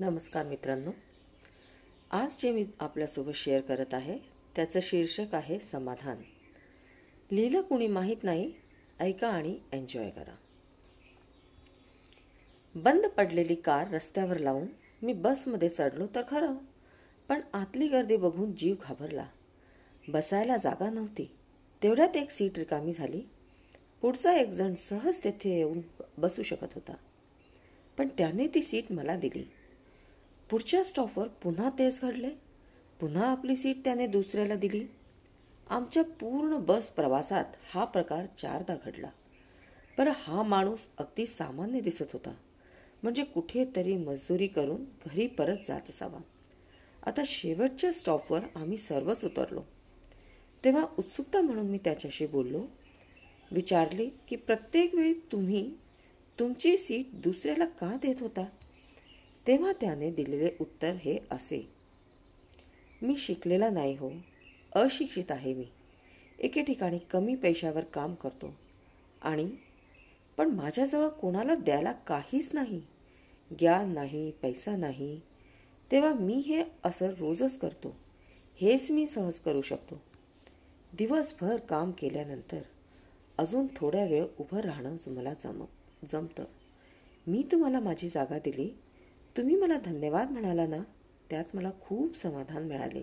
नमस्कार मित्रांनो. आज जे मी आपल्यासोबत शेअर करत आहे त्याचं शीर्षक आहे समाधान. लिहिलं कुणी माहीत नाही ऐका आणि एन्जॉय करा. बंद पडलेली कार रस्त्यावर लावून मी बसमध्ये चढलो तर खरं पण आतली गर्दी बघून जीव घाबरला. बसायला जागा नव्हती. तेवढ्यात एक सीट रिकामी झाली. पुढचा एक जण सहज तेथे येऊन बसू शकत होता. पण त्याने ती सीट मला दिली. पुढच्या स्टॉपवर पुन्हा तेच घडले पुन्हा आपली सीट त्याने दुसऱ्याला दिली. आमच्या पूर्ण बस प्रवासात हा प्रकार चारदा घडला. बरं हा माणूस अगदी सामान्य दिसत होता. म्हणजे कुठेतरी मजदुरी करून घरी परत जात असावा. आता शेवटच्या स्टॉपवर आम्ही सर्वच उतरलो. तेव्हा उत्सुकता म्हणून मी त्याच्याशी बोललो. विचारले की प्रत्येक वेळी तुम्ही तुमची सीट दुसऱ्याला का देत होता? तेव्हा त्याने दिलेले उत्तर हे असे. मी शिकलेला नाही हो. अशिक्षित आहे मी. एके ठिकाणी कमी पैशावर काम करतो. आणि. पण माझ्याजवळ कोणाला द्यायला काहीच नाही. ज्ञान नाही पैसा नाही. तेव्हा मी हे असं रोजच करतो. हेच मी सहज करू शकतो. दिवसभर काम केल्यानंतर अजून थोड्या वेळ उभं राहणं मला जम जमतं. मी तुम्हाला माझी जागा दिली. तुम्ही मला धन्यवाद म्हणाला ना त्यात मला खूप समाधान मिळाले.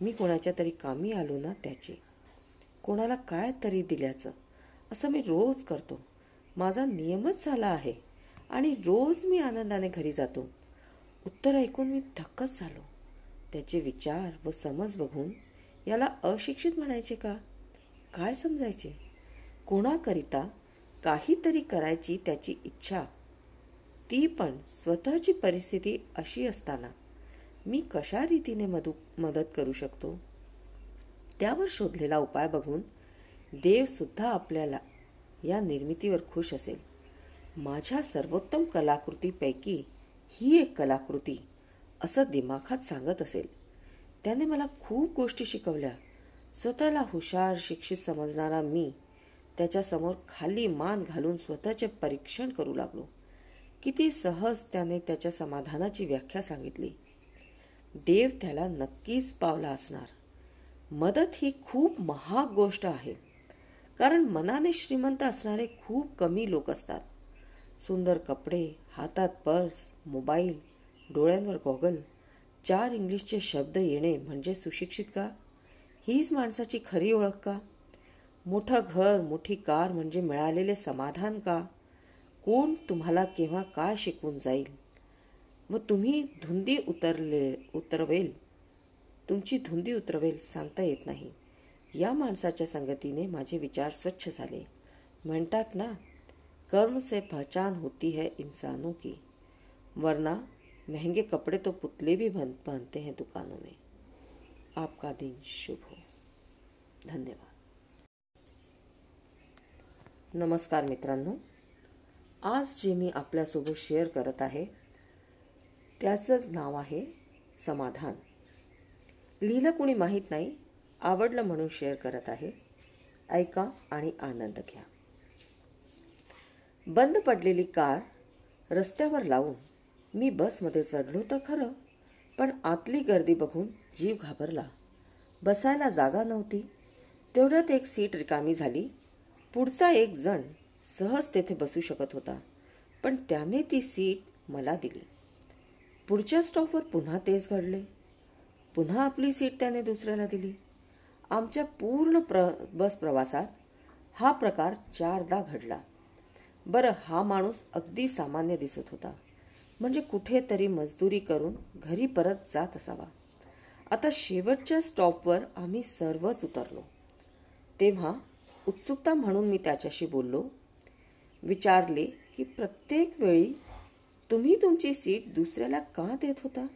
मी कोणाच्या तरी कामी आलो ना त्याचे. कोणाला काय तरी दिल्याचं. असं मी रोज करतो. माझा नियमच झाला आहे. आणि रोज मी आनंदाने घरी जातो. उत्तर ऐकून मी धक्कच झालो. त्याचे विचार व समज बघून याला अशिक्षित म्हणायचे का? काय समजायचे? कोणाकरिता काहीतरी करायची त्याची इच्छा ती पण स्वतःची परिस्थिती अशी असताना मी कशा रीतीने मदू मदत करू शकतो? त्यावर शोधलेला उपाय बघून देवसुद्धा आपल्याला या निर्मितीवर खुश असेल. माझ्या सर्वोत्तम कलाकृतीपैकी ही एक कलाकृती असं दिमाखात सांगत असेल. त्याने मला खूप गोष्टी शिकवल्या. स्वतःला हुशार शिक्षित समजणारा मी त्याच्यासमोर खाली मान घालून स्वतःचे परीक्षण करू लागलो. किती सहज त्याने त्याच्या समाधानाची व्याख्या सांगितली. देव त्याला नक्कीच पावला असणार. मदत ही खूप महाग गोष्ट आहे. कारण मनाने श्रीमंत असणारे खूप कमी लोक असतात. सुंदर कपडे हातात पर्स मोबाईल डोळ्यांवर गॉगल चार इंग्लिशचे शब्द येणे म्हणजे सुशिक्षित का? हीच माणसाची खरी ओळख का? मोठं घर मोठी कार म्हणजे मिळालेले समाधान का? कोण तुम्हाला केव्हा काय शिकवून जाईल? व तुम्ही धुंदी उतरले उतरवेल. तुमची धुंदी उतरवेल सांगता येत नाही. या माणसाच्या संगतीने माझे विचार स्वच्छ झाले. म्हणतात ना कर्म से पहचान होती है इंसानों की. वरना महंगे कपड़े तो पुतले भी पहनते हैं दुकानों में। आपका दिन शुभ हो। धन्यवाद। नमस्कार मित्रांनो। आज जे मी आपल्यासोबत शेअर करत आहे त्याचं नाव आहे समाधान. लिहिलं कुणी माहीत नाही आवडलं म्हणून शेअर करत आहे. ऐका आणि आनंद घ्या. बंद पडलेली कार रस्त्यावर लावून मी बसमध्ये चढलो तर खरं पण आतली गर्दी बघून जीव घाबरला. बसायला जागा नव्हती. तेवढ्यात एक सीट रिकामी झाली. पुढचा एक जण सहज तेथे बसू शकत होता. पण त्याने ती सीट मला दिली. पुढच्या स्टॉपवर पुन्हा तेच घडले. पुन्हा आपली सीट त्याने दुसऱ्याला दिली. आमच्या पूर्ण प्र बस प्रवासात हा प्रकार चारदा घडला. बरं हा माणूस अगदी सामान्य दिसत होता. म्हणजे कुठेतरी मजदुरी करून घरी परत जात असावा. आता शेवटच्या स्टॉपवर आम्ही सर्वच उतरलो. तेव्हा उत्सुकता म्हणून मी त्याच्याशी बोललो विचारले की प्रत्येक वेळी तुम्ही तुमची सीट दुसऱ्याला का देत होता?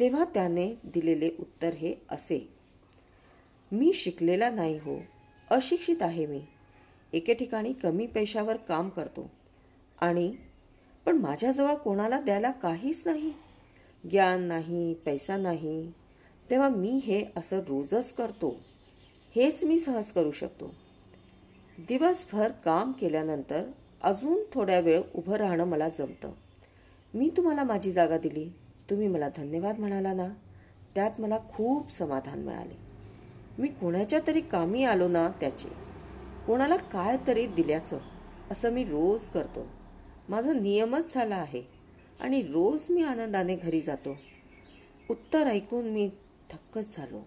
तेव्हा त्याने दिलेले उत्तर हे असे. मी शिकलेला नाही हो अशिक्षित आहे मी. एके ठिकाणी कमी पैशावर काम करतो. आणि पण माझ्याजवळ कोणाला द्यायला काहीच नाही. ज्ञान नाही पैसा नाही. तेव्हा मी हे असं रोजच करतो. हेच मी सहज करू शकतो. दिवसभर काम केल्यानंतर अजून थोड्या वेळ उभं राहणं मला जमतं. मी तुम्हाला माझी जागा दिली. तुम्ही मला धन्यवाद म्हणाला ना? त्यात मला खूप समाधान मिळाले. मी कोणाच्या तरी कामी आलो ना त्याचे. कोणाला काय तरी दिल्याचं असं मी रोज करतो. माझा नियमच झाला आहे आणि रोज मी आनंदाने घरी जातो. उत्तर ऐकून मी थक्कच झालो.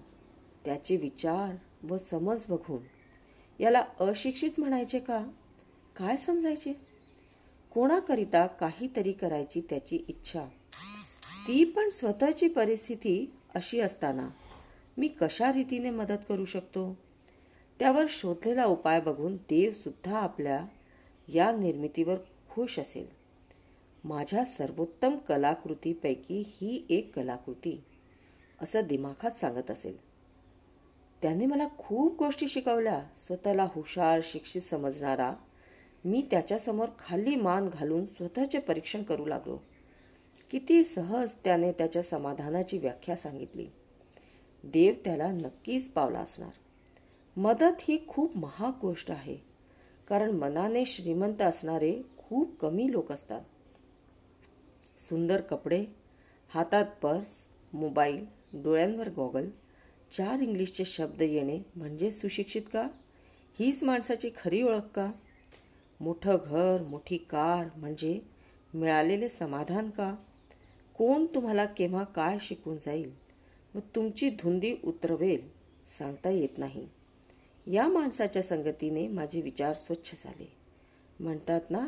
त्याचे विचार व समज बघून. याला अशिक्षित म्हणायचे का? काय समजायचे? कोणाकरिता काहीतरी करायची त्याची इच्छा. ती पण स्वतःची परिस्थिती अशी असताना मी कशा रीतीने मदत करू शकतो? त्यावर शोधलेला उपाय बघून देवसुद्धा आपल्या या निर्मितीवर खुश असेल. माझ्या सर्वोत्तम कलाकृतीपैकी ही एक कलाकृती असं दिमाखात सांगत असेल. त्याने मला खूप गोष्टी शिकवल्या. स्वतःला हुशार शिक्षित समजणारा मी त्याच्यासमोर खाली मान घालून स्वतःचे परीक्षण करू लागलो. किती सहज त्याने त्याच्या समाधानाची व्याख्या सांगितली. देव त्याला नक्कीच पावला असणार. मदत ही खूप महाग गोष्ट आहे कारण मनाने श्रीमंत असणारे खूप कमी लोक असतात. सुंदर कपडे हातात पर्स मोबाईल डोळ्यांवर गॉगल चार इंग्लिशचे शब्द येणे म्हणजे सुशिक्षित का? हीच माणसाची खरी ओळख का? मोठं घर मोठी कार म्हणजे मिळालेले समाधान का? कोण तुम्हाला केव्हा काय शिकून जाईल? व तुमची धुंदी उतरवेल सांगता येत नाही. या माणसाच्या संगतीने माझे विचार स्वच्छ झाले. म्हणतात ना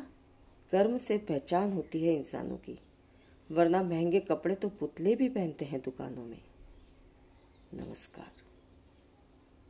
कर्म से पहचान होती है इंसानों की. वरना महंगे कपड़े तो पुतले भी पहनते हैं दुकानों में. नमस्कार.